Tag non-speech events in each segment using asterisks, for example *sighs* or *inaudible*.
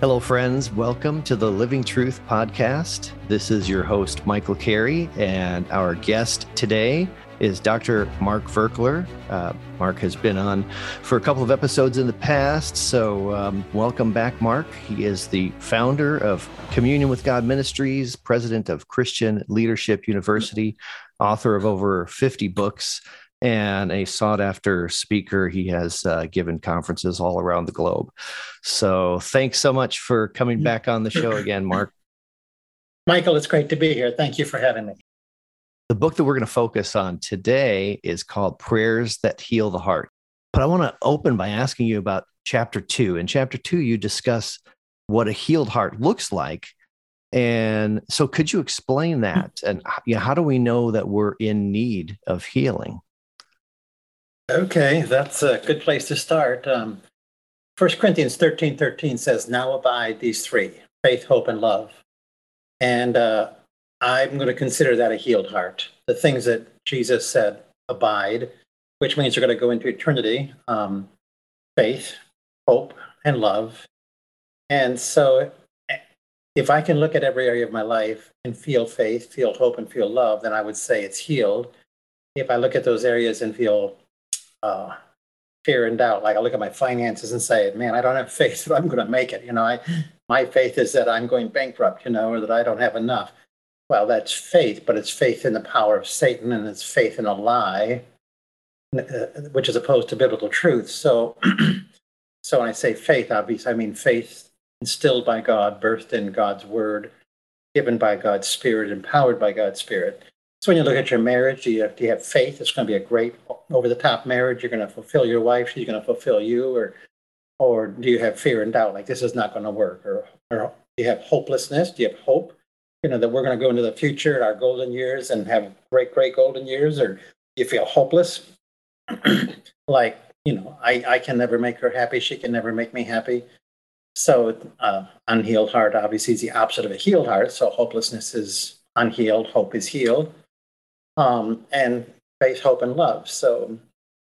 Hello, friends. Welcome to the Living Truth Podcast. This is your host, Michael Carey, and our guest today is Dr. Mark Virkler. Uh, Mark has been on for a couple of episodes in the past, so um, welcome back, Mark. He is the founder of Communion with God Ministries, president of Christian Leadership University, author of over 50 books, and a sought after speaker. He has uh, given conferences all around the globe. So thanks so much for coming back on the show again, Mark. Michael, it's great to be here. Thank you for having me. The book that we're going to focus on today is called Prayers That Heal the Heart. But I want to open by asking you about chapter two. In chapter two, you discuss what a healed heart looks like. And so, could you explain that? And you know, how do we know that we're in need of healing? Okay, that's a good place to start. Um, 1 Corinthians 13 13 says, Now abide these three faith, hope, and love. And uh, I'm going to consider that a healed heart. The things that Jesus said abide, which means you're going to go into eternity um, faith, hope, and love. And so if I can look at every area of my life and feel faith, feel hope, and feel love, then I would say it's healed. If I look at those areas and feel uh, fear and doubt. Like I look at my finances and say, man, I don't have faith that I'm going to make it. You know, I, my faith is that I'm going bankrupt, you know, or that I don't have enough. Well, that's faith, but it's faith in the power of Satan and it's faith in a lie, uh, which is opposed to biblical truth. So, *clears throat* so when I say faith, obviously, I mean faith instilled by God, birthed in God's word, given by God's spirit, empowered by God's spirit. So when you look at your marriage, do you have, do you have faith? It's going to be a great over the top marriage. You're going to fulfill your wife. She's going to fulfill you, or or do you have fear and doubt, like this is not going to work, or or do you have hopelessness? Do you have hope? You know that we're going to go into the future, our golden years, and have great, great golden years, or do you feel hopeless? *clears throat* like you know, I I can never make her happy. She can never make me happy. So uh, unhealed heart obviously is the opposite of a healed heart. So hopelessness is unhealed. Hope is healed um, and faith, hope, and love. So,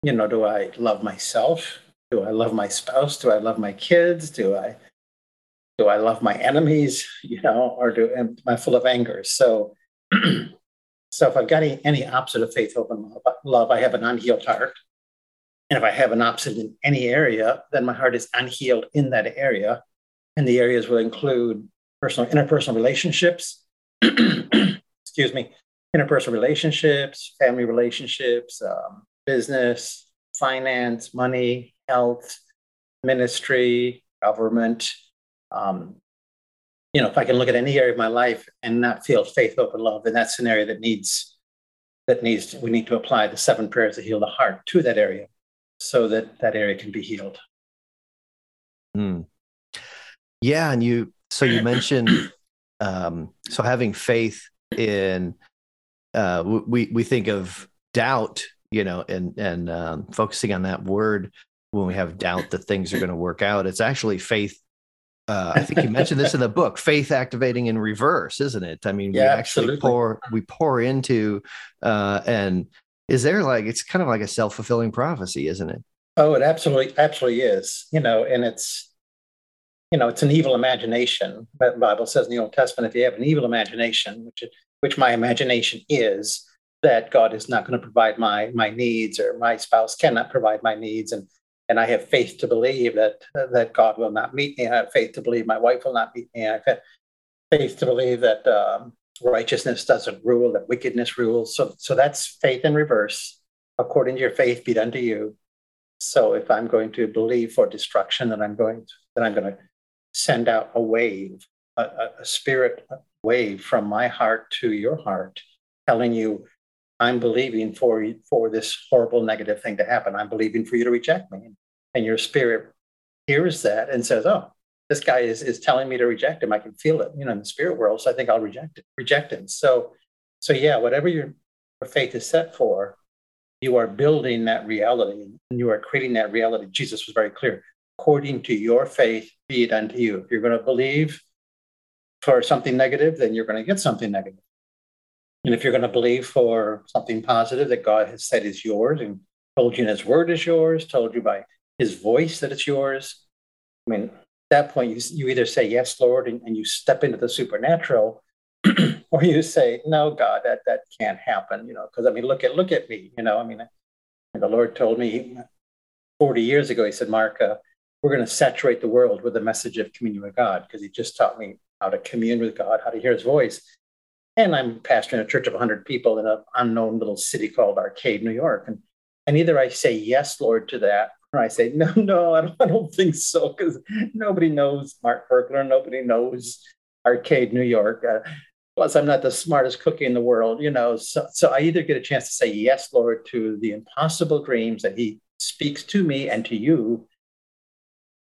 you know, do I love myself? Do I love my spouse? Do I love my kids? Do I do I love my enemies? *laughs* You know, or do am I full of anger? So, *clears throat* so if I've got any, any opposite of faith, hope, and love, I have an unhealed heart. And if I have an opposite in any area, then my heart is unhealed in that area. And the areas will include personal, interpersonal relationships, *clears throat* excuse me, interpersonal relationships, family relationships, um, business, finance, money, health, ministry, government. Um, you know, if I can look at any area of my life and not feel faith, hope, and love, then that's an area that needs that needs we need to apply the seven prayers to heal the heart to that area, so that that area can be healed. Mm. Yeah, and you so you mentioned um, so having faith in uh, we we think of doubt, you know, and and um, focusing on that word when we have doubt that things are going to work out. It's actually faith. Uh, I think you mentioned this in the book, faith activating in reverse, isn't it? I mean, yeah, we actually absolutely. pour we pour into, uh, and is there like it's kind of like a self fulfilling prophecy, isn't it? Oh, it absolutely absolutely is. You know, and it's you know, it's an evil imagination. The Bible says in the Old Testament, if you have an evil imagination, which which my imagination is that God is not going to provide my my needs or my spouse cannot provide my needs and and I have faith to believe that that God will not meet me. I have faith to believe my wife will not meet me. I have faith to believe that um, righteousness doesn't rule, that wickedness rules. So so that's faith in reverse. According to your faith, be done to you. So if I'm going to believe for destruction, then I'm going to, then I'm going to send out a wave, a, a spirit wave from my heart to your heart, telling you, I'm believing for, for this horrible negative thing to happen. I'm believing for you to reject me. And your spirit hears that and says, Oh, this guy is, is telling me to reject him. I can feel it, you know, in the spirit world. So I think I'll reject it, reject him. So, so yeah, whatever your faith is set for, you are building that reality and you are creating that reality. Jesus was very clear. According to your faith, be it unto you. If you're going to believe for something negative, then you're going to get something negative. And if you're going to believe for something positive that God has said is yours and told you in His Word is yours, told you by His voice that it's yours, I mean, at that point, you, you either say, Yes, Lord, and, and you step into the supernatural, *clears throat* or you say, No, God, that, that can't happen, you know, because I mean, look at, look at me, you know, I mean, the Lord told me 40 years ago, He said, Mark, uh, we're going to saturate the world with the message of communion with God, because He just taught me how to commune with God, how to hear His voice. And I'm pastoring a church of 100 people in an unknown little city called Arcade, New York. And, and either I say, Yes, Lord, to that, or I say, *laughs* No, no, I don't, I don't think so, because nobody knows Mark Virkler, nobody knows Arcade, New York. Uh, plus, I'm not the smartest cookie in the world, you know. So, so I either get a chance to say, Yes, Lord, to the impossible dreams that He speaks to me and to you.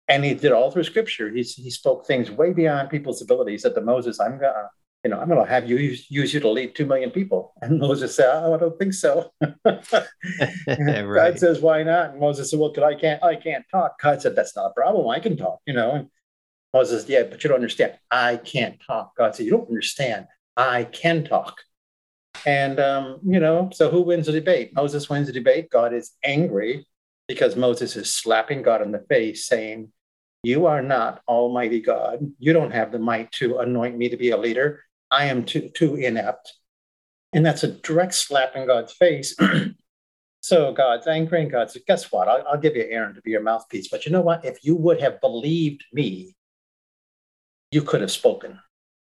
And he did all through scripture. He's, he spoke things way beyond people's abilities. Said to Moses, I'm gonna you know, I'm going to have you use, use, you to lead 2 million people. And Moses said, oh, I don't think so. *laughs* *laughs* right. God says, why not? And Moses said, well, because I can't, I can't talk. God said, that's not a problem. I can talk, you know. And Moses, yeah, but you don't understand. I can't talk. God said, you don't understand. I can talk. And, um, you know, so who wins the debate? Moses wins the debate. God is angry because Moses is slapping God in the face saying, you are not Almighty God. You don't have the might to anoint me to be a leader. I am too, too inept. And that's a direct slap in God's face. *clears throat* so God's angry, and God said, Guess what? I'll, I'll, give you Aaron to be your mouthpiece. But you know what? If you would have believed me, you could have spoken.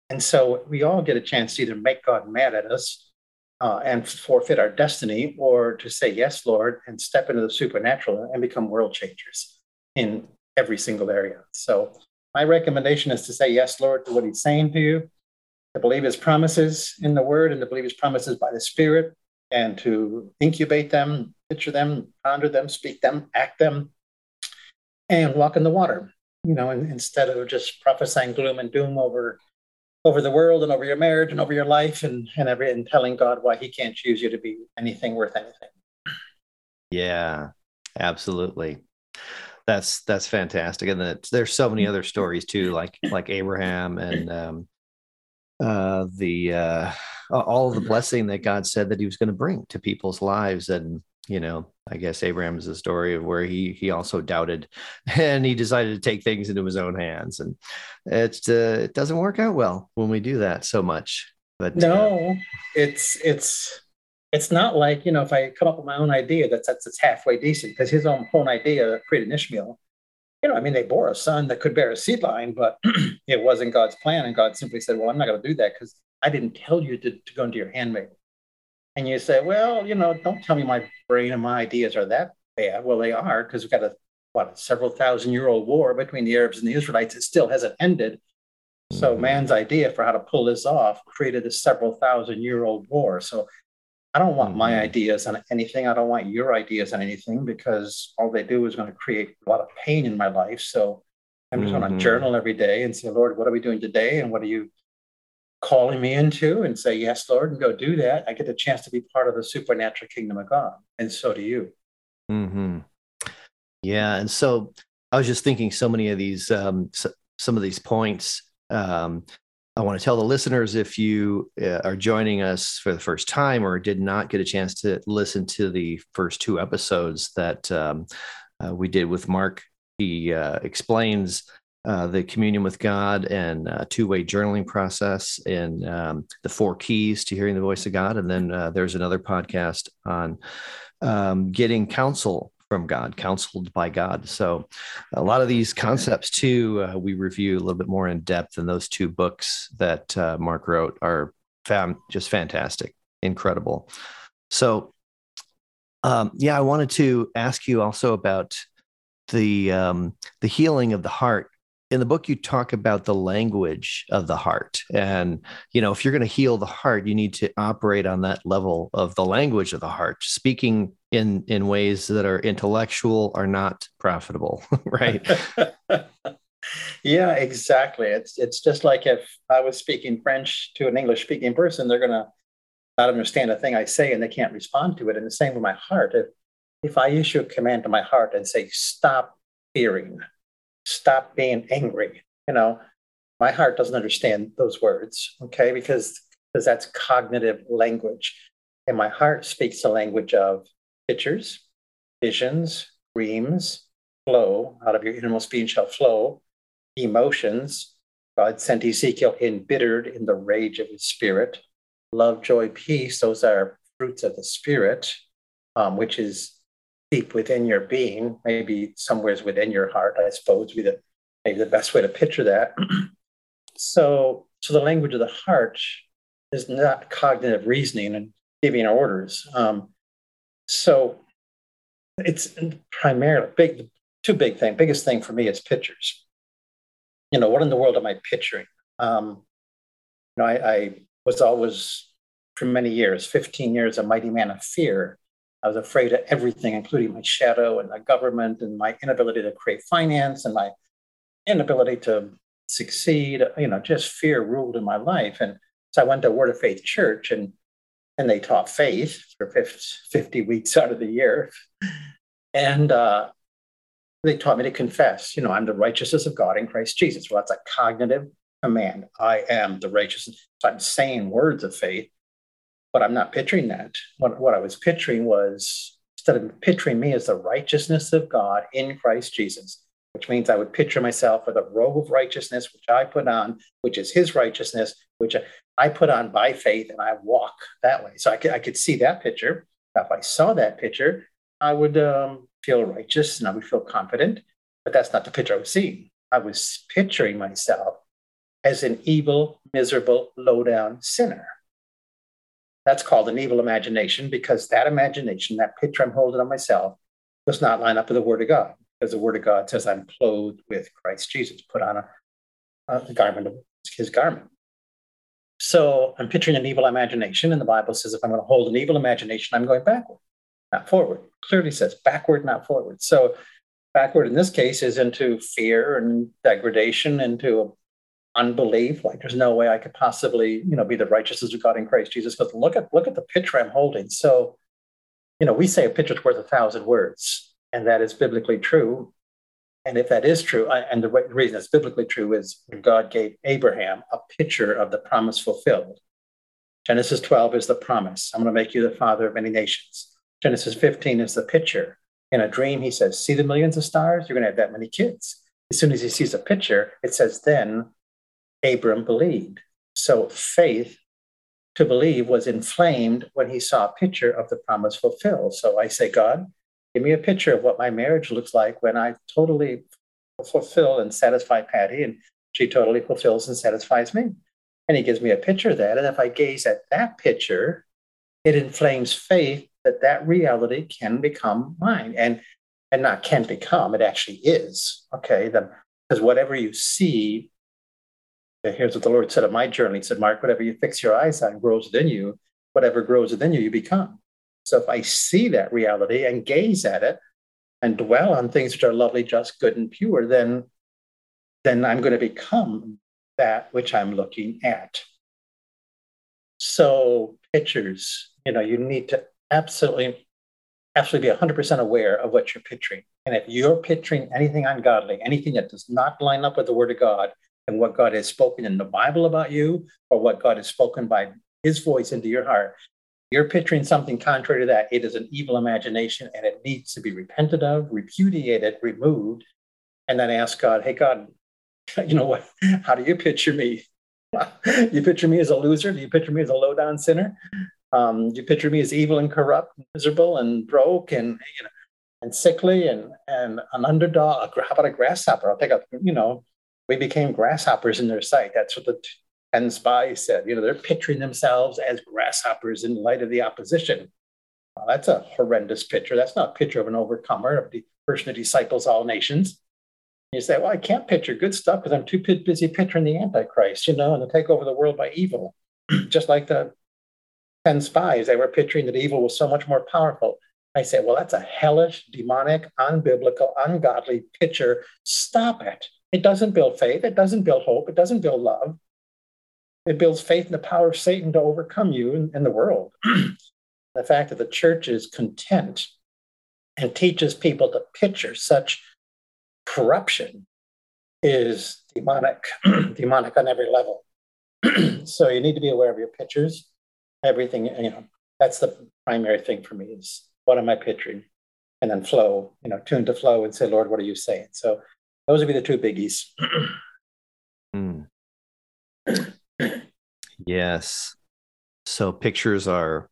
And so we all get a chance to either make God mad at us uh, and forfeit our destiny, or to say, Yes, Lord, and step into the supernatural and become world changers in every single area. So my recommendation is to say yes, Lord, to what He's saying to you to believe his promises in the word and to believe his promises by the spirit and to incubate them, picture them, ponder them, speak them, act them, and walk in the water. You know, instead of just prophesying gloom and doom over over the world and over your marriage and over your life and and every and telling God why he can't choose you to be anything worth anything. Yeah, absolutely. That's that's fantastic. And there's so many other *laughs* stories too, like like Abraham and um uh, the uh, all of the blessing that God said that He was going to bring to people's lives, and you know, I guess Abraham is a story of where he he also doubted, *laughs* and he decided to take things into his own hands, and it's uh, it doesn't work out well when we do that so much. But no, uh, it's it's it's not like you know if I come up with my own idea that's that's, that's halfway decent because his own own idea created Ishmael you know, I mean, they bore a son that could bear a seed line, but *clears throat* it wasn't God's plan. And God simply said, Well, I'm not going to do that because I didn't tell you to, to go into your handmaid. And you say, Well, you know, don't tell me my brain and my ideas are that bad. Well, they are because we've got a what a several thousand year old war between the Arabs and the Israelites. It still hasn't ended. So mm-hmm. man's idea for how to pull this off created a several thousand year old war. So I don't want my mm-hmm. ideas on anything. I don't want your ideas on anything because all they do is going to create a lot of pain in my life. So I'm just mm-hmm. going to journal every day and say, Lord, what are we doing today? And what are you calling me into? And say, Yes, Lord, and go do that. I get the chance to be part of the supernatural kingdom of God. And so do you. Mm-hmm. Yeah. And so I was just thinking so many of these, um, so, some of these points um, I want to tell the listeners if you uh, are joining us for the first time or did not get a chance to listen to the first two episodes that um, uh, we did with Mark, he uh, explains uh, the communion with God and uh, two way journaling process and um, the four keys to hearing the voice of God. And then uh, there's another podcast on um, getting counsel from God, counseled by God. So, a lot of these concepts, too, uh, we review a little bit more in depth. And those two books that uh, Mark wrote are just fantastic, incredible. So, um, yeah, I wanted to ask you also about the um, the healing of the heart in the book you talk about the language of the heart. And you know if you're going to heal the heart you need to operate on that level of the language of the heart speaking in in ways that are intellectual are not profitable *laughs* right? *laughs* Yeah exactly. It's it's just like if i was speaking french to an english speaking person they're going to not understand a thing i say and they can't respond to it. And the same with my heart. If if i issue a command to my heart and say stop fearing stop being angry. You know, my heart doesn't understand those words, okay, because because that's cognitive language. And my heart speaks the language of pictures, visions, dreams, flow out of your innermost being shall flow. emotions. God sent Ezekiel embittered in the rage of his spirit. Love, joy, peace, those are fruits of the spirit, um, which is deep within your being, maybe somewheres within your heart, I suppose, would be the, maybe the best way to picture that. *clears throat* so, so the language of the heart is not cognitive reasoning and giving orders. Um, so it's primarily big, two big thing. Biggest thing for me is pictures. You know, what in the world am I picturing? Um, you know, I, I was always for many years, 15 years, a mighty man of fear. I was afraid of everything, including my shadow and the government and my inability to create finance and my inability to succeed. You know, just fear ruled in my life. And so I went to Word of Faith Church and and they taught faith for 50 weeks out of the year. And uh, they taught me to confess, you know, I'm the righteousness of God in Christ Jesus. Well, that's a cognitive command. I am the righteousness. So I'm saying words of faith, but I'm not picturing that. What, what I was picturing was instead of picturing me as the righteousness of God in Christ Jesus, which means I would picture myself with a robe of righteousness, which I put on, which is his righteousness, which I put on by faith and I walk that way. So I could, I could see that picture. If I saw that picture, I would um, feel righteous and I would feel confident. But that's not the picture I was seeing. I was picturing myself as an evil, miserable, low down sinner. That's called an evil imagination because that imagination, that picture I'm holding on myself, does not line up with the Word of God. Because the Word of God says I'm clothed with Christ Jesus, put on a, a garment of his garment. So I'm picturing an evil imagination, and the Bible says if I'm going to hold an evil imagination, I'm going backward, not forward. Clearly says backward, not forward. So backward in this case is into fear and degradation, into unbelief. Like there's no way I could possibly, you know, be the righteousness of God in Christ Jesus. Because look at look at the picture I'm holding. So, you know, we say a picture's worth a thousand words, and that is biblically true. And if that is true, I, and the, reason it's biblically true is God gave Abraham a picture of the promise fulfilled. Genesis 12 is the promise. I'm going to make you the father of many nations. Genesis 15 is the picture. In a dream, he says, See the millions of stars? You're going to have that many kids. As soon as he sees a picture, it says, Then Abram believed. So faith to believe was inflamed when he saw a picture of the promise fulfilled. So I say, God, give me a picture of what my marriage looks like when I totally fulfill and satisfy Patti, and she totally fulfills and satisfies me. And he gives me a picture of that. And if I gaze at that picture, it inflames faith that that reality can become mine. And and not can become, it actually is. Okay. Then because whatever you see, here's what the Lord said of my journey. He said, Mark, whatever you fix your eyes on grows within you. Whatever grows within you, you become. So if I see that reality and gaze at it and dwell on things which are lovely, just, good, and pure, then, then I'm going to become that which I'm looking at. So pictures, you know, you need to absolutely, absolutely be 100% aware of what you're picturing. And if you're picturing anything ungodly, anything that does not line up with the word of God and what God has spoken in the Bible about you, or what God has spoken by his voice into your heart, you're picturing something contrary to that. It is an evil imagination and it needs to be repented of, repudiated, removed, and then ask God, hey, God, *laughs* you know what? How do you picture me? *laughs* you picture me as a loser? Do you picture me as a low down sinner? Um, do you picture me as evil and corrupt, and miserable and broke and, you know, and sickly and, and an underdog? How about a grasshopper? I'll take a, you know, we became grasshoppers in their sight. That's what the 10 spies said. You know, they're picturing themselves as grasshoppers in light of the opposition. Well, that's a horrendous picture. That's not a picture of an overcomer, of the person who disciples all nations. You say, well, I can't picture good stuff because I'm too busy picturing the Antichrist, you know, and to take over the world by evil. *clears throat* Just like the 10 spies, they were picturing that evil was so much more powerful. I say, well, that's a hellish, demonic, unbiblical, ungodly picture. Stop it. It doesn't build faith. It doesn't build hope. It doesn't build love. It builds faith in the power of Satan to overcome you and, in the world. *clears throat* the fact that the church is content and teaches people to picture such corruption is demonic, *clears throat* demonic on every level. *clears throat* so you need to be aware of your pictures. Everything, you know, that's the primary thing for me is what am I picturing? And then flow, you know, tune to flow and say, Lord, what are you saying? So those would be the two biggies. yes. So pictures are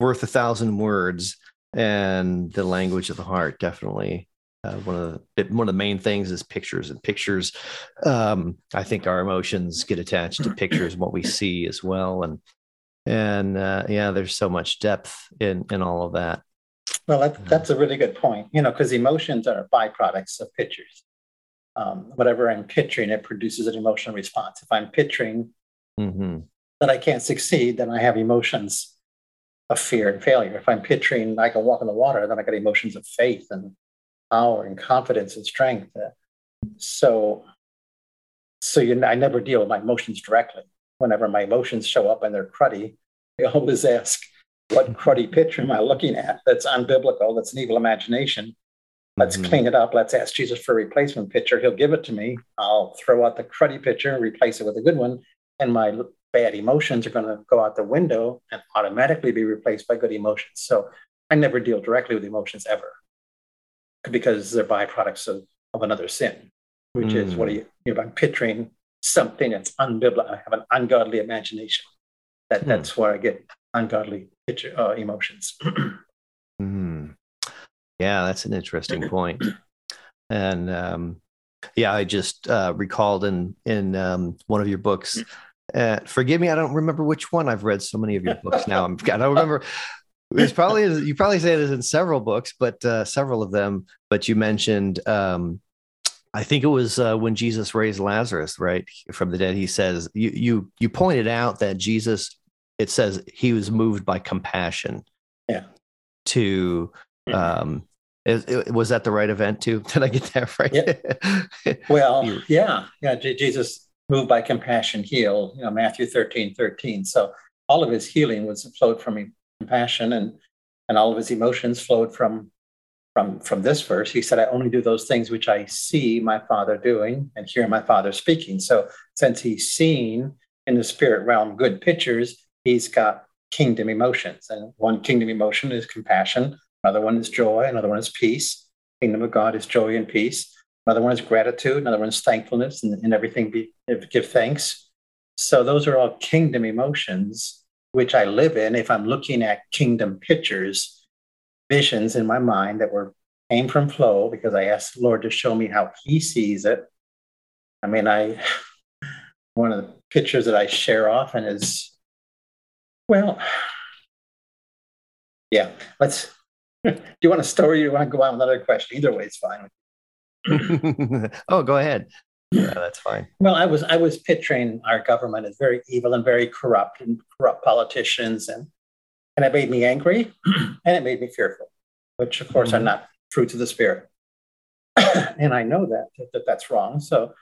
worth a thousand words, and the language of the heart definitely uh, one of the one of the main things is pictures and pictures um, i think our emotions get attached to pictures what we see as well and and uh, yeah there's so much depth in in all of that well that, that's a really good point you know because emotions are byproducts of pictures um, whatever i'm picturing it produces an emotional response if i'm picturing mm-hmm. that i can't succeed then i have emotions of fear and failure if i'm picturing i can walk in the water then i got emotions of faith and power and confidence and strength. Uh, so, so you, I never deal with my emotions directly. Whenever my emotions show up and they're cruddy, I always ask, what cruddy picture am I looking at that's unbiblical, that's an evil imagination? Let's mm-hmm. clean it up. Let's ask Jesus for a replacement picture. He'll give it to me. I'll throw out the cruddy picture and replace it with a good one. And my bad emotions are going to go out the window and automatically be replaced by good emotions. So I never deal directly with emotions ever because they're byproducts of, of another sin, which mm. is what are you, you know, I'm picturing something that's unbiblical. I have an ungodly imagination. That, mm. That's where I get ungodly uh, emotions. *clears throat* mm. Yeah, that's an interesting *clears throat* point. And um, yeah, I just uh, recalled in in um, one of your books. Uh, forgive me, I don't remember which one. I've read so many of your books now. I'm, I don't remember it's probably you probably say it is in several books, but uh, several of them. But you mentioned, um, I think it was uh, when Jesus raised Lazarus, right, from the dead. He says you you you pointed out that Jesus. It says he was moved by compassion. Yeah. To um, is, was that the right event too? *laughs* Did I get that right? Yeah. *laughs* well, yeah, yeah. Jesus moved by compassion, heal. You know, Matthew 13, 13. So all of his healing was flowed from compassion and and all of his emotions flowed from from from this verse he said i only do those things which i see my father doing and hear my father speaking so since he's seen in the spirit realm good pictures he's got kingdom emotions and one kingdom emotion is compassion another one is joy another one is peace. Kingdom of god is joy and peace. Another one is gratitude another one is thankfulness and, and everything be, give thanks. So those are all kingdom emotions which I live in, if I'm looking at kingdom pictures, visions in my mind that were came from flow, because I asked the Lord to show me how He sees it. I mean, I *sighs* one of the pictures that I share often is, well, yeah. Let's. *laughs* do you want a story? Or you want to go on with another question? Either way, it's fine. *laughs* oh, go ahead yeah, that's fine. Well, I was I was picturing our government as very evil and very corrupt and corrupt politicians, and and it made me angry, *clears throat* and it made me fearful, which of course mm-hmm. are not fruits of the spirit. *clears throat* and I know that, that that's wrong. So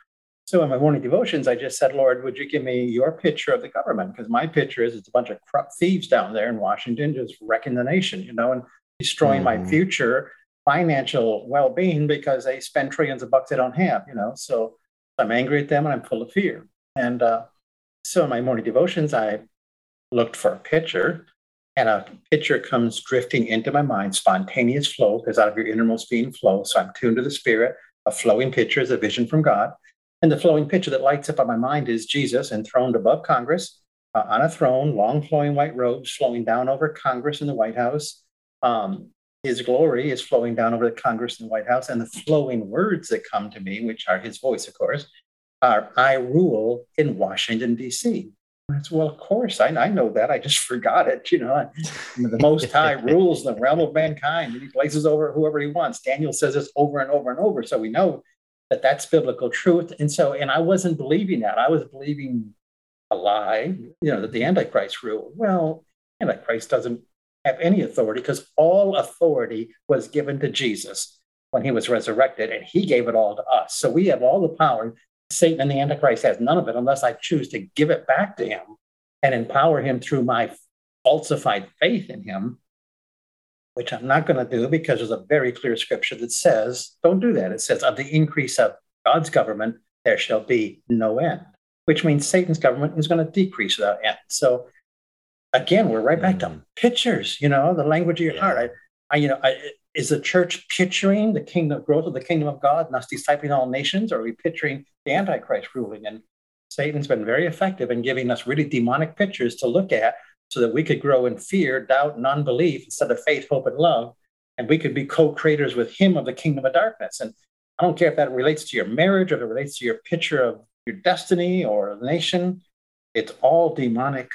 so in my morning devotions, I just said, Lord, would you give me your picture of the government? Because my picture is it's a bunch of corrupt thieves down there in Washington just wrecking the nation, you know, and destroying mm-hmm. my future financial well-being because they spend trillions of bucks they don't have, you know. So I'm angry at them and I'm full of fear. And uh, so in my morning devotions, I looked for a picture, and a picture comes drifting into my mind, spontaneous flow, because out of your innermost being flow. So I'm tuned to the spirit. A flowing picture is a vision from God. And the flowing picture that lights up on my mind is Jesus enthroned above Congress uh, on a throne, long flowing white robes flowing down over Congress and the White House. Um, his glory is flowing down over the Congress and the White House, and the flowing words that come to me, which are his voice, of course, are I rule in Washington, D.C. well, of course, I, I know that. I just *laughs* forgot it. You know, the Most High *laughs* rules the realm of mankind, and he places over whoever he wants. Daniel says this over and over and over. So we know that that's biblical truth. And so, and I wasn't believing that. I was believing a lie, you know, that the Antichrist rule. Well, Antichrist doesn't have any authority because all authority was given to Jesus when he was resurrected, and he gave it all to us. So we have all the power. Satan and the Antichrist has none of it unless I choose to give it back to him and empower him through my falsified faith in him, which I'm not going to do because there's a very clear scripture that says, don't do that. It says, of the increase of God's government, there shall be no end, which means Satan's government is going to decrease without end. So again, we're right back mm. to pictures, you know, the language of your yeah. heart. I, I, you know, I, is the church picturing the kingdom growth of the kingdom of God and us discipling all nations, or are we picturing the Antichrist ruling? And Satan's been very effective in giving us really demonic pictures to look at so that we could grow in fear, doubt, and unbelief instead of faith, hope, and love. And we could be co creators with him of the kingdom of darkness. And I don't care if that relates to your marriage or if it relates to your picture of your destiny or the nation, it's all demonic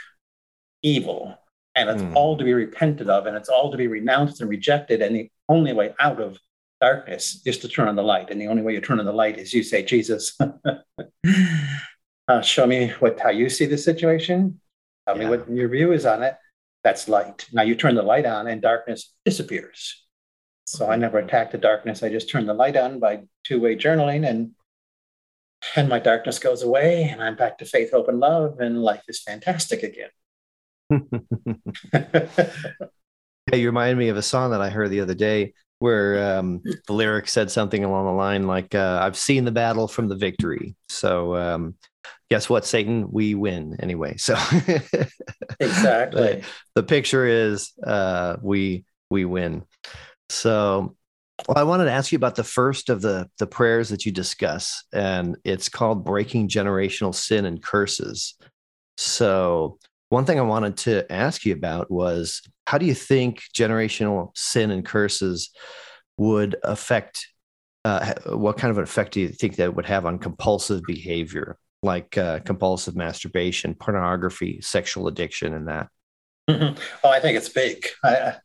evil. And it's mm. all to be repented of, and it's all to be renounced and rejected. And the only way out of darkness is to turn on the light. And the only way you turn on the light is you say, Jesus, *laughs* uh, show me what how you see the situation. Tell yeah. me what your view is on it. That's light. Now you turn the light on and darkness disappears. So I never attack the darkness. I just turn the light on by two-way journaling and and my darkness goes away and I'm back to faith, hope, and love, and life is fantastic again. *laughs* yeah, you remind me of a song that I heard the other day where um, the lyric said something along the line like, uh, I've seen the battle from the victory. So, um, guess what, Satan? We win anyway. So, *laughs* exactly. the picture is uh, we we win. So, well, I wanted to ask you about the first of the the prayers that you discuss, and it's called breaking generational sin and curses. So, one thing I wanted to ask you about was how do you think generational sin and curses would affect? Uh, what kind of an effect do you think that would have on compulsive behavior, like uh, compulsive masturbation, pornography, sexual addiction, and that? Mm-hmm. Oh, I think it's big. I, I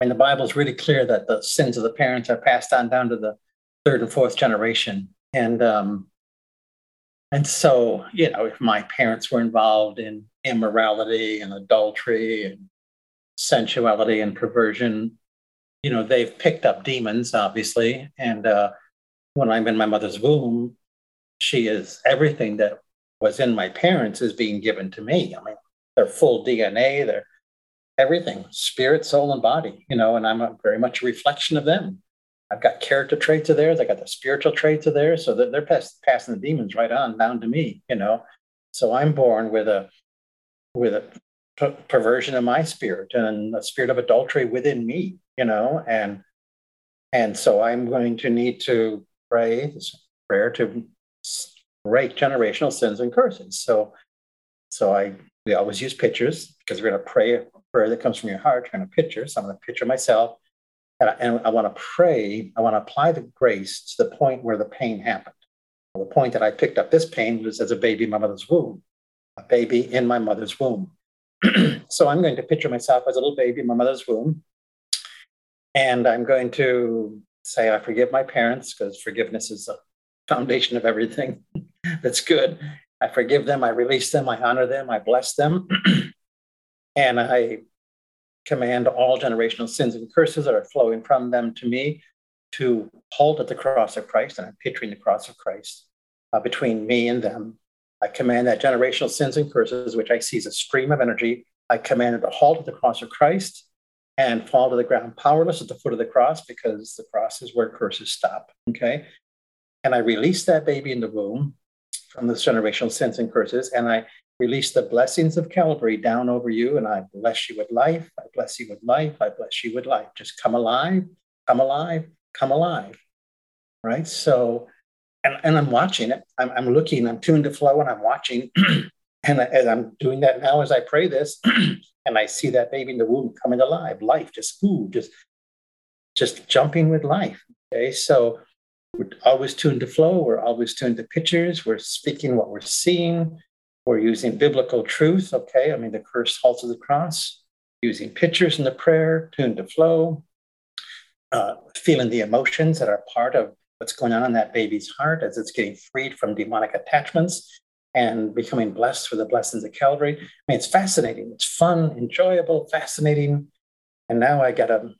mean, the Bible is really clear that the sins of the parents are passed on down to the third and fourth generation, and um, and so you know, if my parents were involved in immorality and adultery and sensuality and perversion, you know, they've picked up demons, obviously, and uh, when I'm in my mother's womb, she is everything that was in my parents is being given to me. I mean, their full DNA, their everything spirit soul and body you know and i'm a, very much a reflection of them i've got character traits of theirs i got the spiritual traits of theirs so that they're pass, passing the demons right on down to me you know so i'm born with a with a p- perversion of my spirit and a spirit of adultery within me you know and and so i'm going to need to pray this prayer to break generational sins and curses so so i we always use pictures because we're going to pray a prayer that comes from your heart. You're going to picture. So I'm going to picture myself. And I, and I want to pray. I want to apply the grace to the point where the pain happened. The point that I picked up this pain was as a baby in my mother's womb, a baby in my mother's womb. *clears throat* so I'm going to picture myself as a little baby in my mother's womb. And I'm going to say, I forgive my parents because forgiveness is the foundation of everything *laughs* that's good. I forgive them, I release them, I honor them, I bless them. *clears throat* and I command all generational sins and curses that are flowing from them to me to halt at the cross of Christ. And I'm picturing the cross of Christ uh, between me and them. I command that generational sins and curses, which I see as a stream of energy, I command it to halt at the cross of Christ and fall to the ground powerless at the foot of the cross because the cross is where curses stop. Okay. And I release that baby in the womb from those generational sins and curses, and I release the blessings of Calvary down over you, and I bless you with life. I bless you with life. I bless you with life. Just come alive, come alive, come alive. Right? So, and, and I'm watching it. I'm, I'm looking, I'm tuned to flow, and I'm watching. *clears throat* and as I'm doing that now, as I pray this, *clears throat* and I see that baby in the womb coming alive, life just, ooh, just, just jumping with life. Okay. So, we're always tuned to flow. We're always tuned to pictures. We're speaking what we're seeing. We're using biblical truth. Okay. I mean, the curse halts of the cross, using pictures in the prayer, tuned to flow, uh, feeling the emotions that are part of what's going on in that baby's heart as it's getting freed from demonic attachments and becoming blessed for the blessings of Calvary. I mean, it's fascinating. It's fun, enjoyable, fascinating. And now I got a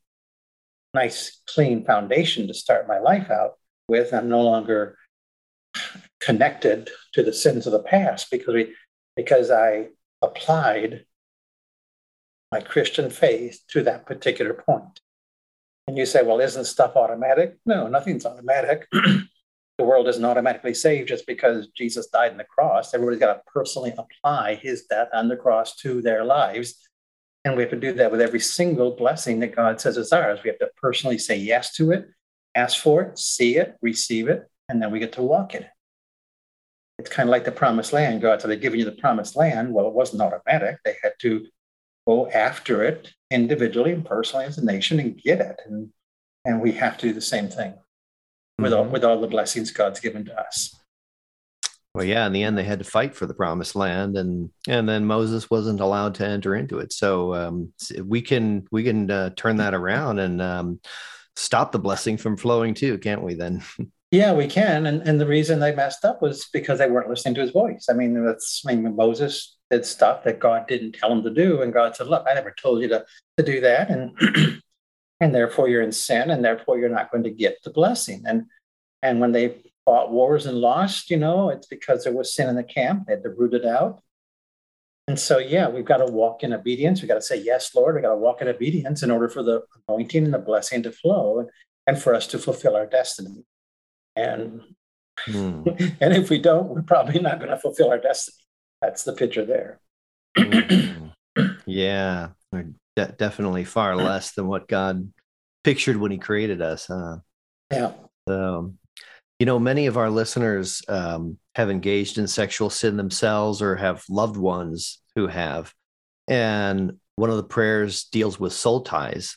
nice, clean foundation to start my life out with. I'm no longer connected to the sins of the past because we because I applied my Christian faith to that particular point. And you say, well, isn't stuff automatic? No, nothing's automatic. the world isn't automatically saved just because Jesus died on the cross. Everybody's got to personally apply his death on the cross to their lives. And we have to do that with every single blessing that God says is ours. We have to personally say yes to it ask for it, see it, receive it, and then we get to walk in it. it's kind of like the promised land. God said, I've given you the promised land. Well, it wasn't automatic. They had to go after it individually and personally as a nation and get it. And, and we have to do the same thing with, mm-hmm. all, with all the blessings God's given to us. Well, yeah, in the end, they had to fight for the promised land, and and then Moses wasn't allowed to enter into it. So um, we can we can uh, turn that around and um, stop the blessing from flowing too, can't we? Then. *laughs* Yeah, we can, and and the reason they messed up was because they weren't listening to his voice. I mean, that's I mean Moses did stuff that God didn't tell him to do, and God said, "Look, I never told you to to do that," and *clears throat* and therefore you're in sin, and therefore you're not going to get the blessing. And and when they fought wars and lost, you know, it's because there was sin in the camp. They had to root it out. And so, yeah, we've got to walk in obedience. We've got to say, Yes, Lord. We've got to walk in obedience in order for the anointing and the blessing to flow and, for us to fulfill our destiny. And, hmm. *laughs* and if we don't, we're probably not going to fulfill our destiny. That's the picture there. Hmm. yeah, de- definitely far less than what God pictured when He created us. Huh? Yeah. So, you know, many of our listeners um, have engaged in sexual sin themselves or have loved ones who have. And one of the prayers deals with soul ties.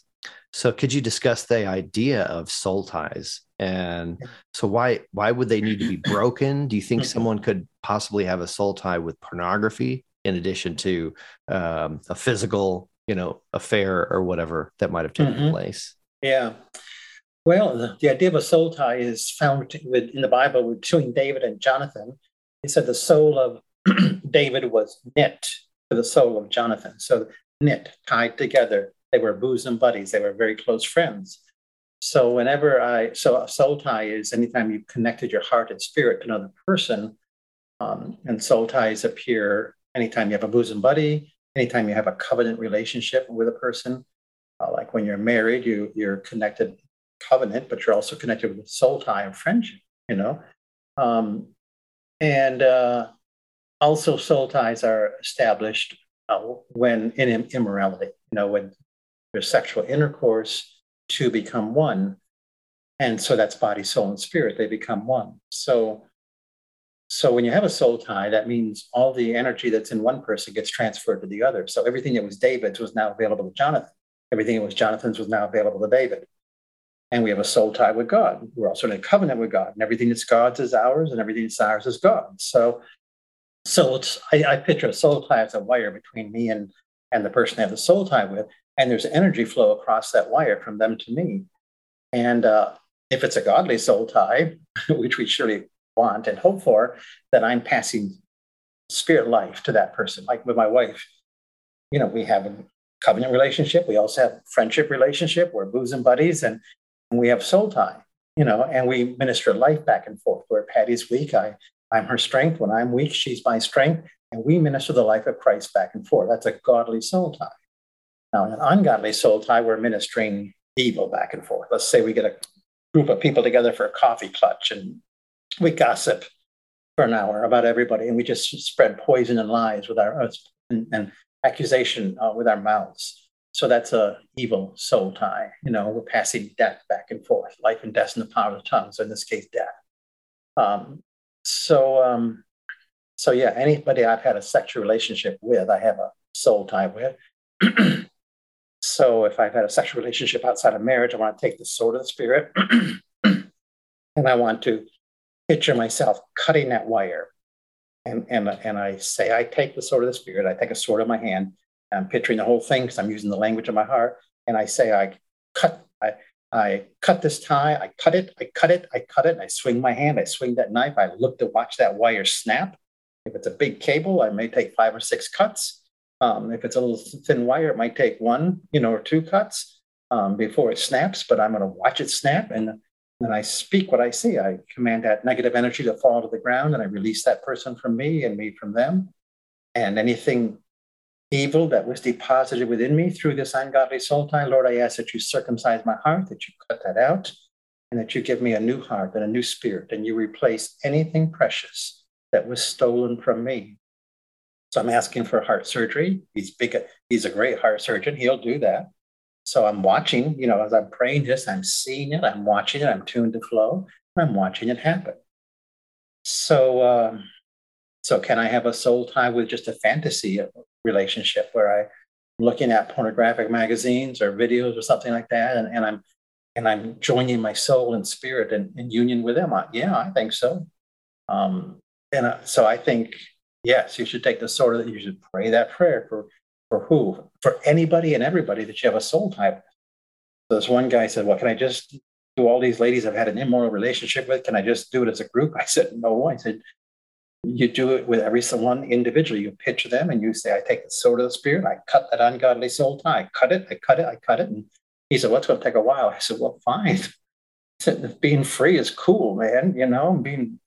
So could you discuss the idea of soul ties? And so why why would they need to be *clears throat* broken? Do you think someone could possibly have a soul tie with pornography in addition to um, a physical, you know, affair or whatever that might have taken mm-hmm. place? Yeah. Well, the, the, idea of a soul tie is found with, in the Bible between David and Jonathan. It said the soul of *clears throat* David was knit to the soul of Jonathan. So knit, tied together. They were bosom buddies. They were very close friends. So whenever I, so a soul tie is anytime you've connected your heart and spirit to another person, um, and soul ties appear anytime you have a bosom buddy, anytime you have a covenant relationship with a person. Uh, like when you're married, you you're connected covenant, but you're also connected with soul tie of friendship, you know. Um, and uh, also, soul ties are established uh, when in immorality, you know, when there's sexual intercourse to become one. And so that's body, soul, and spirit, they become one. So, so when you have a soul tie, that means all the energy that's in one person gets transferred to the other. So everything that was David's was now available to Jonathan. Everything that was Jonathan's was now available to David and we have a soul tie with God. We're also in a covenant with God, and everything that's God's is ours, and everything that's ours is God's. So, so it's I, I picture a soul tie as a wire between me and and the person I have the soul tie with, and there's energy flow across that wire from them to me. And uh, if it's a godly soul tie, *laughs* which we surely want and hope for, that I'm passing spirit life to that person. Like with my wife, you know, we have a covenant relationship. We also have friendship relationship. We're bosom buddies, and we have soul tie, you know, and we minister life back and forth. Where Patti's weak, I, I'm her strength. When I'm weak, she's my strength. And we minister the life of Christ back and forth. That's a godly soul tie. Now, in an ungodly soul tie, we're ministering evil back and forth. Let's say we get a group of people together for a coffee clutch and we gossip for an hour about everybody and we just spread poison and lies with our and, and accusation uh, with our mouths. So that's a evil soul tie. You know, we're passing death back and forth, life and death in the power of the tongue. So in this case, death. Um, so, um, so yeah, anybody I've had a sexual relationship with, I have a soul tie with. *clears throat* so if I've had a sexual relationship outside of marriage, I want to take the sword of the spirit *clears throat* and I want to picture myself cutting that wire. And, and, and I say, I take the sword of the spirit, I take a sword in my hand, I'm picturing the whole thing because I'm using the language of my heart. And I say, I cut, I, I cut this tie, I cut it, I cut it, I cut it, and I swing my hand, I swing that knife, I look to watch that wire snap. If it's a big cable, I may take five or six cuts. Um, if it's a little thin wire, it might take one, you know, or two cuts um, before it snaps, but I'm going to watch it snap and then I speak what I see. I command that negative energy to fall to the ground and I release that person from me and me from them. And anything evil that was deposited within me through this ungodly soul tie. Lord, I ask that you circumcise my heart, that you cut that out, and that you give me a new heart and a new spirit, and you replace anything precious that was stolen from me. So I'm asking for heart surgery. He's big, he's a great heart surgeon. He'll do that. So I'm watching, you know, as I'm praying this, I'm seeing it, I'm watching it, I'm tuned to flow, I'm watching it happen. So um, So can I have a soul tie with just a fantasy relationship where I'm looking at pornographic magazines or videos or something like that, and, and I'm and I'm joining my soul and spirit in, in union with them? I, yeah, I think so. Um, and uh, so I think yes, you should take the sword of you should pray that prayer for for who for anybody and everybody that you have a soul type. So this one guy said, "Well, can I just do all these ladies I've had an immoral relationship with? Can I just do it as a group?" *laughs* I said, "No." I said, "You do it with every someone individually. You picture them and you say, I take the sword of the spirit. I cut that ungodly soul tie. I cut it. I cut it. I cut it." And he said, "Well, it's going to take a while." I said, "Well, fine." *laughs* Said, "Being free is cool, man. You know, being."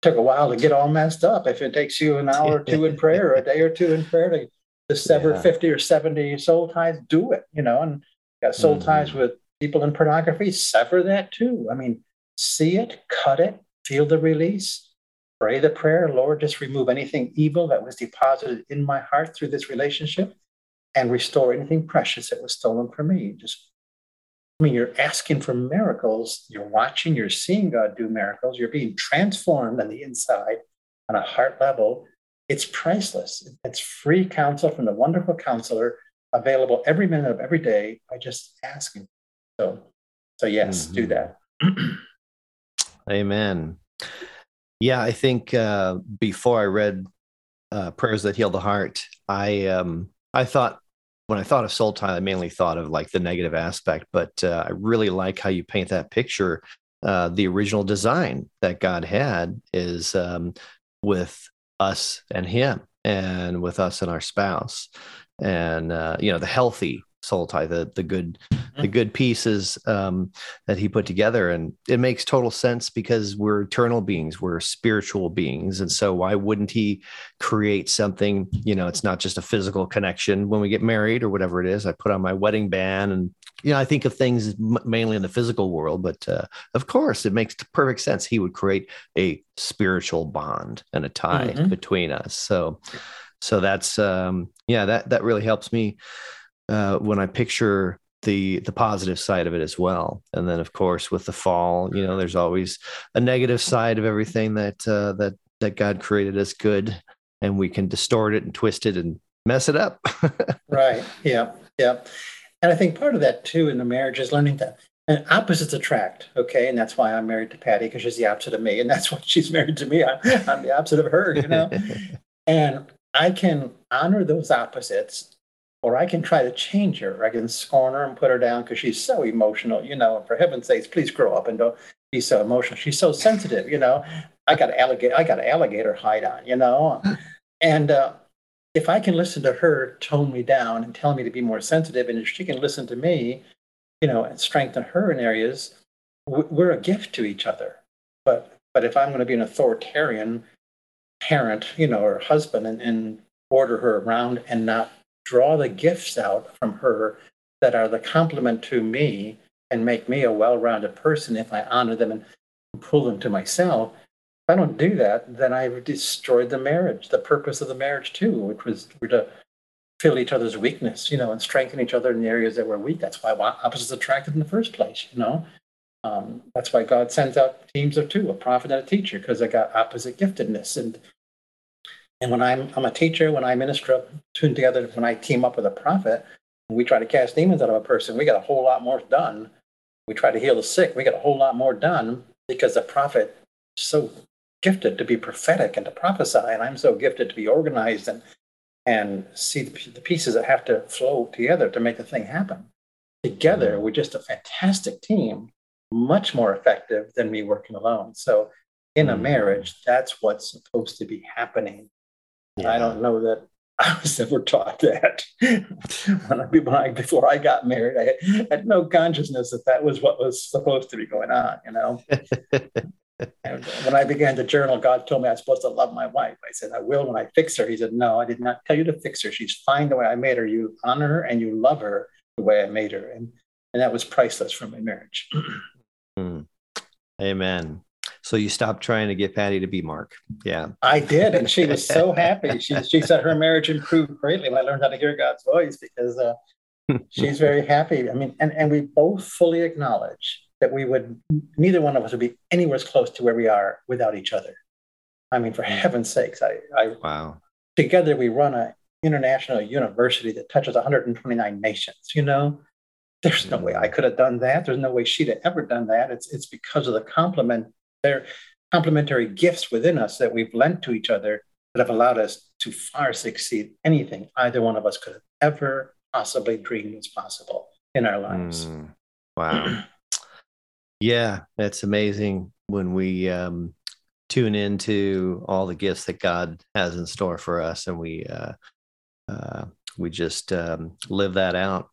Took a while to get all messed up. If it takes you an hour or two in prayer, or a day or two in prayer to, to sever yeah. 50 or 70 soul ties, do it, you know, and got soul mm-hmm. ties with people in pornography, sever that too. I mean, see it, cut it, feel the release, pray the prayer, Lord, just remove anything evil that was deposited in my heart through this relationship and restore anything precious that was stolen from me. Just, I mean, you're asking for miracles. You're watching, you're seeing God do miracles. You're being transformed on the inside on a heart level. It's priceless. It's free counsel from the wonderful counselor available every minute of every day by just asking so, so yes, mm-hmm. do that. *clears throat* Amen. Yeah, I think uh, before I read uh, prayers that heal the heart, I um, I thought when I thought of soul tie, I mainly thought of like the negative aspect, but uh, I really like how you paint that picture. Uh, the original design that God had is um, with us and Him, and with us and our spouse, and uh, you know the healthy soul tie, the the good the mm-hmm. good pieces um, that he put together, and it makes total sense because we're eternal beings, we're spiritual beings, and so why wouldn't he create something? You know, it's not just a physical connection. When we get married or whatever it is, I put on my wedding band, and you know, I think of things mainly in the physical world, but uh, of course, it makes perfect sense. He would create a spiritual bond and a tie mm-hmm. between us. So, so that's um, yeah, that that really helps me uh, when I picture the the positive side of it as well. And then, of course, with the fall, you know, there's always a negative side of everything that uh, that that God created as good, and we can distort it and twist it and mess it up. *laughs* right. Yeah. Yeah. And I think part of that too in the marriage is learning that and opposites attract. Okay. And that's why I'm married to Patti because she's the opposite of me. And that's why she's married to me. I'm, I'm the opposite of her, you know? *laughs* and I can honor those opposites or I can try to change her. I can scorn her and put her down because she's so emotional. You know, And for heaven's sakes, please grow up and don't be so emotional. She's so sensitive. You know, I got alligator. I got alligator hide on. You know, *laughs* and uh, if I can listen to her tone me down and tell me to be more sensitive, and if she can listen to me, you know, and strengthen her in areas, we're a gift to each other. But but if I'm going to be an authoritarian parent, you know, or husband, and, and order her around and not draw the gifts out from her that are the complement to me and make me a well-rounded person if I honor them and pull them to myself. If I don't do that, then I've destroyed the marriage, the purpose of the marriage too, which was to fill each other's weakness, you know, and strengthen each other in the areas that we're weak. That's why opposites attracted in the first place, you know. Um, that's why God sends out teams of two, a prophet and a teacher, because they got opposite giftedness. And and when I'm, I'm a teacher, when I minister tuned together, when I team up with a prophet, we try to cast demons out of a person, we get a whole lot more done. We try to heal the sick, we get a whole lot more done because the prophet is so gifted to be prophetic and to prophesy, and I'm so gifted to be organized and and see the pieces that have to flow together to make the thing happen. Together, mm-hmm. we're just a fantastic team, much more effective than me working alone. So, in a mm-hmm. marriage, that's what's supposed to be happening yeah. I don't know that *laughs* I was ever taught that. when I, before I got married, I had, no consciousness that that was what was supposed to be going on, you know. *laughs* and when I began to journal, God told me I was supposed to love my wife. I said, I will when I fix her. He said, No, I did not tell you to fix her. She's fine the way I made her. You honor her and you love her the way I made her. And, and that was priceless for my marriage. mm. Amen. So you stopped trying to get Patti to be Mark. Yeah. I did. And she was so *laughs* happy. She, she said her marriage improved greatly when I learned how to hear God's voice because uh, she's very happy. I mean, and, and we both fully acknowledge that we would, neither one of us would be anywhere as close to where we are without each other. I mean, for heaven's sakes, I, I wow. Together, we run an international university that touches 129 nations. You know, there's no way I could have done that. There's no way she'd have ever done that. It's it's because of the complement their complementary gifts within us that we've lent to each other that have allowed us to far succeed anything either one of us could have ever possibly dreamed was possible in our lives. Mm, wow. *clears throat* yeah, that's amazing when we um, tune into all the gifts that God has in store for us, and we uh, uh, we just um, live that out.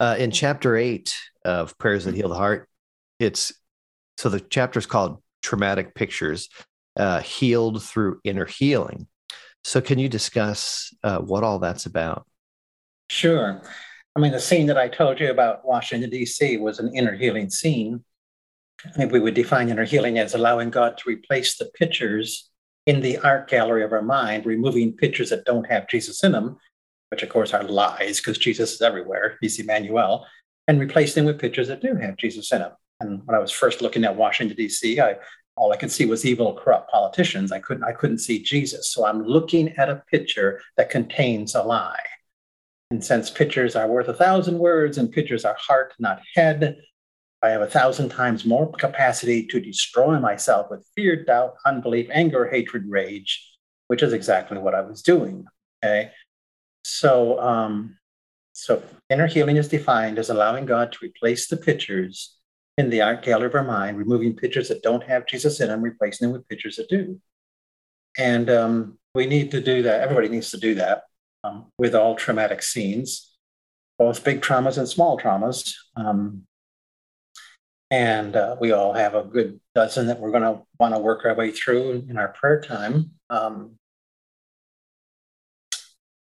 Uh, in chapter eight of Prayers That Heal the Heart, it's so the chapter is called Traumatic Pictures, uh, healed through inner healing. So, can you discuss uh, what all that's about? Sure. I mean, the scene that I told you about Washington, D.C. was an inner healing scene. I think we would define inner healing as allowing God to replace the pictures in the art gallery of our mind, removing pictures that don't have Jesus in them, which of course are lies because Jesus is everywhere. He's Emmanuel, and replace them with pictures that do have Jesus in them. And when I was first looking at Washington D.C., I all I could see was evil, corrupt politicians. I couldn't I couldn't see Jesus. So I'm looking at a picture that contains a lie. And since pictures are worth a thousand words and pictures are heart, not head, I have a thousand times more capacity to destroy myself with fear, doubt, unbelief, anger, hatred, rage, which is exactly what I was doing. Okay. So, um, so inner healing is defined as allowing God to replace the pictures in the art gallery of our mind, removing pictures that don't have Jesus in them, replacing them with pictures that do. And um, we need to do that. Everybody needs to do that um, with all traumatic scenes, both big traumas and small traumas. Um, and uh, we all have a good dozen that we're going to want to work our way through in our prayer time. Um,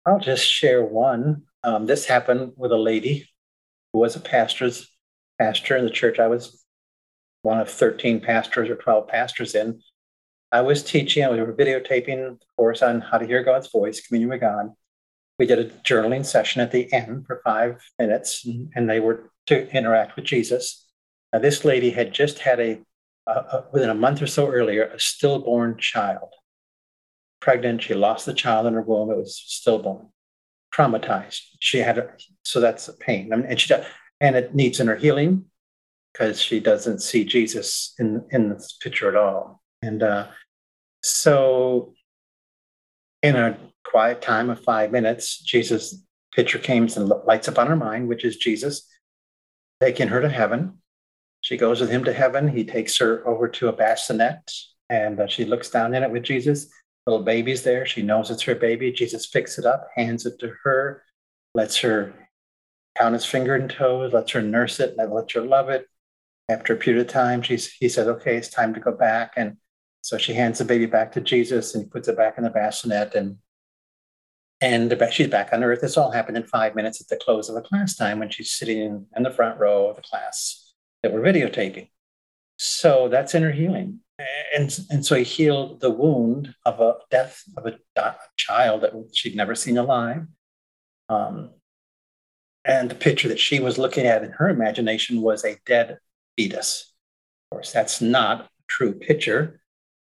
I'll just share one. Um, this happened with a lady who was a pastor's pastor in the church I was one of 13 pastors or 12 pastors in. I was teaching, we were videotaping a course on how to hear God's voice, communion with God. We did a journaling session at the end for five minutes, mm-hmm. and they were to interact with Jesus. Now, this lady had just had a, within a month or so earlier, a stillborn child. Pregnant, she lost the child in her womb. It was stillborn, traumatized. She had, a, so that's a pain. I mean, and she, and it needs inner healing because she doesn't see Jesus in in this picture at all. And uh, so, in a quiet time of five minutes, Jesus' picture comes and lights up on her mind, which is Jesus taking her to heaven she goes with him to heaven. He takes her over to a bassinet and uh, she looks down in it with Jesus. Little baby's there. She knows it's her baby. Jesus picks it up, hands it to her, lets her count his finger and toes, lets her nurse it, and lets her love it. After a period of time, she's, he says, okay, it's time to go back. And so she hands the baby back to Jesus and he puts it back in the bassinet and and she's back on earth. This all happened in five minutes at the close of a class time when she's sitting in, the front row of the class that we're videotaping. So that's inner healing. And, and so he healed the wound of a death of a, a child that she'd never seen alive. Um, and the picture that she was looking at in her imagination was a dead fetus. Of course, that's not a true picture.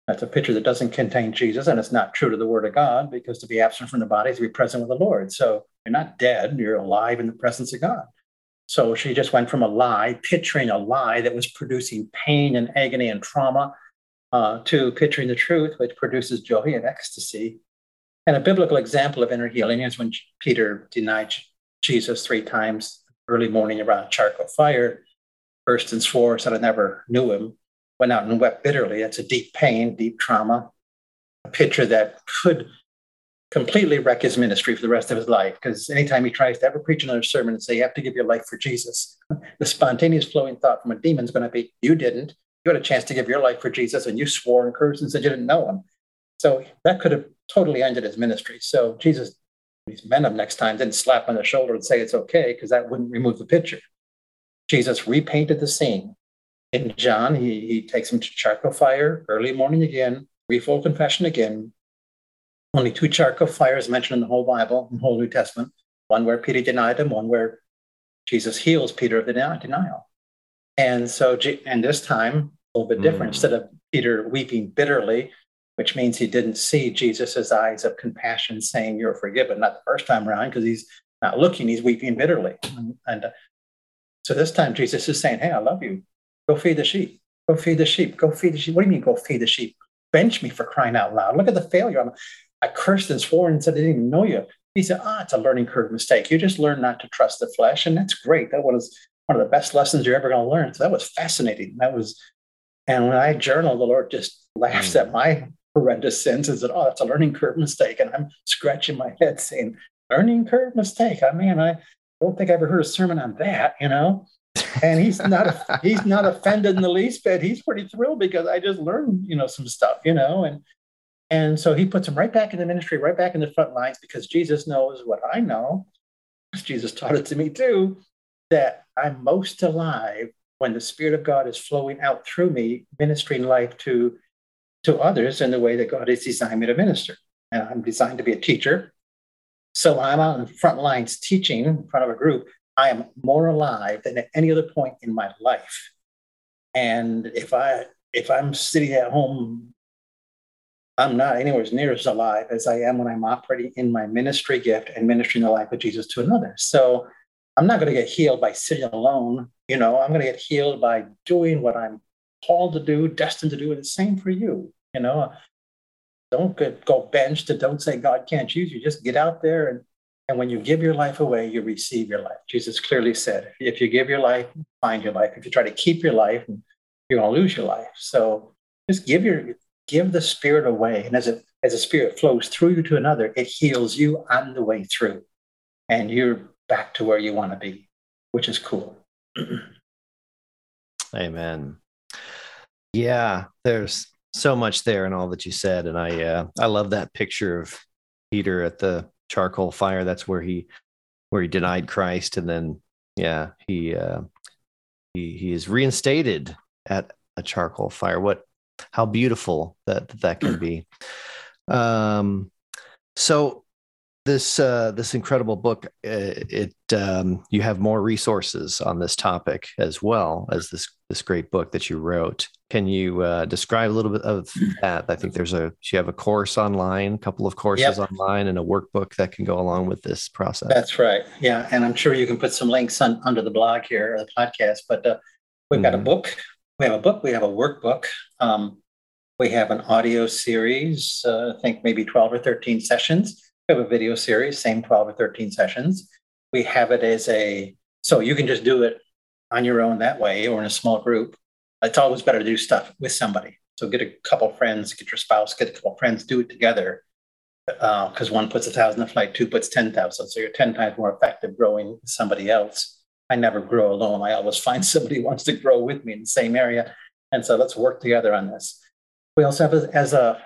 That's a picture that doesn't contain Jesus, and it's not true to the Word of God because to be absent from the body is to be present with the Lord. So you're not dead, you're alive in the presence of God. So she just went from a lie, picturing a lie that was producing pain and agony and trauma, uh, to picturing the truth, which produces joy and ecstasy. And a biblical example of inner healing is when Peter denied Jesus three times early morning around charcoal fire, burst and swore, said I never knew him, went out and wept bitterly. That's a deep pain, deep trauma, a picture that could completely wreck his ministry for the rest of his life. Because anytime he tries to ever preach another sermon and say, you have to give your life for Jesus, *laughs* the spontaneous flowing thought from a demon is going to be, you didn't. You had a chance to give your life for Jesus and you swore and cursed and said you didn't know him. So that could have totally ended his ministry. So Jesus, he's met him next time, didn't slap on the shoulder and say it's okay, because that wouldn't remove the picture. Jesus repainted the scene. In John, he, he takes him to charcoal fire, early morning again, threefold confession again, only two charcoal fires mentioned in the whole Bible, in the whole New Testament. One where Peter denied him, one where Jesus heals Peter of the denial. And so, and this time, a little bit different. Mm. Instead of Peter weeping bitterly which means he didn't see Jesus's eyes of compassion saying, You're forgiven, not the first time around, because he's not looking, he's weeping bitterly. And, and uh, so this time Jesus is saying, Hey, I love you. Go feed the sheep. Go feed the sheep. Go feed the sheep. What do you mean, go feed the sheep? Bench me for crying out loud. Look at the failure. I'm, I cursed and swore and said, I didn't even know you. He said, Ah, oh, it's a learning curve mistake. You just learn not to trust the flesh. And that's great. That was one of the best lessons you're ever going to learn. So that was fascinating. That was, and when I journal, the Lord just laughs mm. at my horrendous sins and said, Oh, that's a learning curve mistake. And I'm scratching my head saying, Learning curve mistake. I mean, I don't think I ever heard a sermon on that, you know? And he's not he's not offended in the least bit. He's pretty thrilled because I just learned, you know, some stuff, you know, and and so he puts him right back in the ministry, right back in the front lines because Jesus knows what I know. Jesus taught it to me too, that I'm most alive when the Spirit of God is flowing out through me, ministering life to to others in the way that God has designed me to minister. And I'm designed to be a teacher. So I'm out on the front lines teaching in front of a group. I am more alive than at any other point in my life. And if I if I'm sitting at home, I'm not anywhere as near as alive as I am when I'm operating in my ministry gift and ministering the life of Jesus to another. So I'm not going to get healed by sitting alone. You know, I'm going to get healed by doing what I'm called to do, destined to do. And the same for you. You know, don't get, go benched and don't say God can't use you. Just get out there and and when you give your life away, you receive your life. Jesus clearly said, if you give your life, find your life. If you try to keep your life, you're going to lose your life. So just give your give the spirit away. And as it as a spirit flows through you to another, it heals you on the way through. And you're back to where you want to be, which is cool. *clears throat* Amen. Yeah, there's so much there in all that you said, and I uh, I love that picture of Peter at the charcoal fire. That's where he where he denied Christ, and then yeah, he uh, he he is reinstated at a charcoal fire. What how beautiful that that can be. Um, so this uh, this incredible book. Uh, it um, you have more resources on this topic as well as this this great book that you wrote. Can you uh, describe a little bit of that? I think there's a you have a course online, a couple of courses yep. online, and a workbook that can go along with this process. That's right. Yeah, and I'm sure you can put some links on under the blog here, or the podcast. But uh, we've got mm-hmm. a book. We have a book. We have a workbook. Um, we have an audio series. Uh, I think maybe 12 or 13 sessions we have a video series, same 12 or 13 sessions. We have it as a, so you can just do it on your own that way or in a small group. It's always better to do stuff with somebody. So get a couple friends, get your spouse, get a couple friends, do it together. Because uh, one puts a thousand a flight, two puts 10,000. So you're 10 times more effective growing with somebody else. I never grow alone. I always *laughs* find somebody who wants to grow with me in the same area. And so let's work together on this. We also have as a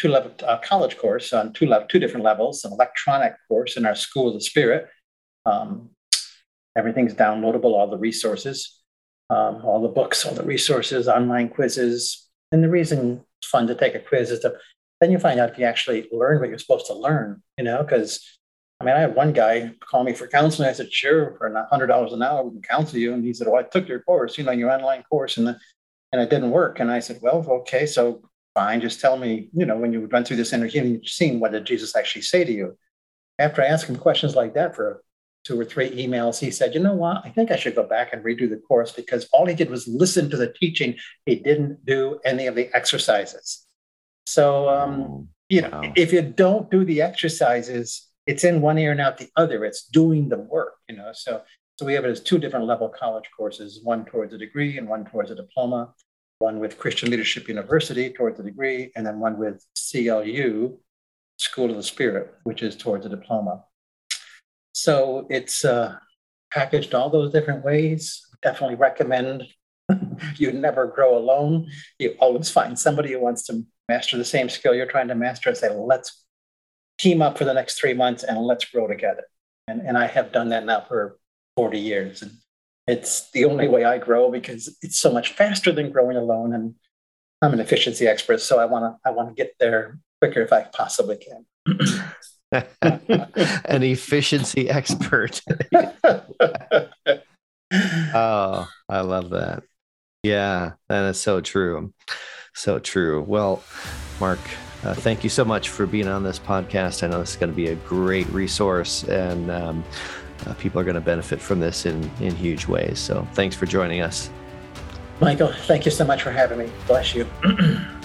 two level uh, college course on two level, two different levels, an electronic course in our School of the Spirit. Um, everything's downloadable, all the resources, um, all the books, all the resources, online quizzes. And the reason it's fun to take a quiz is to then you find out if you actually learn what you're supposed to learn, you know, because I mean, I had one guy call me for counseling. I said, sure, for $100 an hour, we can counsel you. And he said, well, I took your course, you know, your online course, and, and it didn't work. And I said, well, okay, so fine. Just tell me, you know, when you run through this inner healing scene, what did Jesus actually say to you? After I asked him questions like that for two or three emails, he said, you know what? I think I should go back and redo the course because all he did was listen to the teaching. He didn't do any of the exercises. So, um, oh, you know, wow. if you don't do the exercises, it's in one ear and out the other. It's doing the work, you know. So, so we have it as two different level college courses, one towards a degree and one towards a diploma one with Christian Leadership University towards a degree, and then one with CLU, School of the Spirit, which is towards a diploma. So it's uh, packaged all those different ways. Definitely recommend *laughs* you never grow alone. You always find somebody who wants to master the same skill you're trying to master and say, let's team up for the next three months and let's grow together. And, and I have done that now for 40 years. And it's the only way I grow because it's so much faster than growing alone. And I'm an efficiency expert, so I want to I want to get there quicker if I possibly can. *laughs* an efficiency expert. *laughs* oh, I love that. Yeah, that is so true. So true. Well, Mark, uh, thank you so much for being on this podcast. I know this is going to be a great resource, and um, uh, people are going to benefit from this in, in huge ways. So thanks for joining us. Michael, thank you so much for having me. Bless you. *clears throat*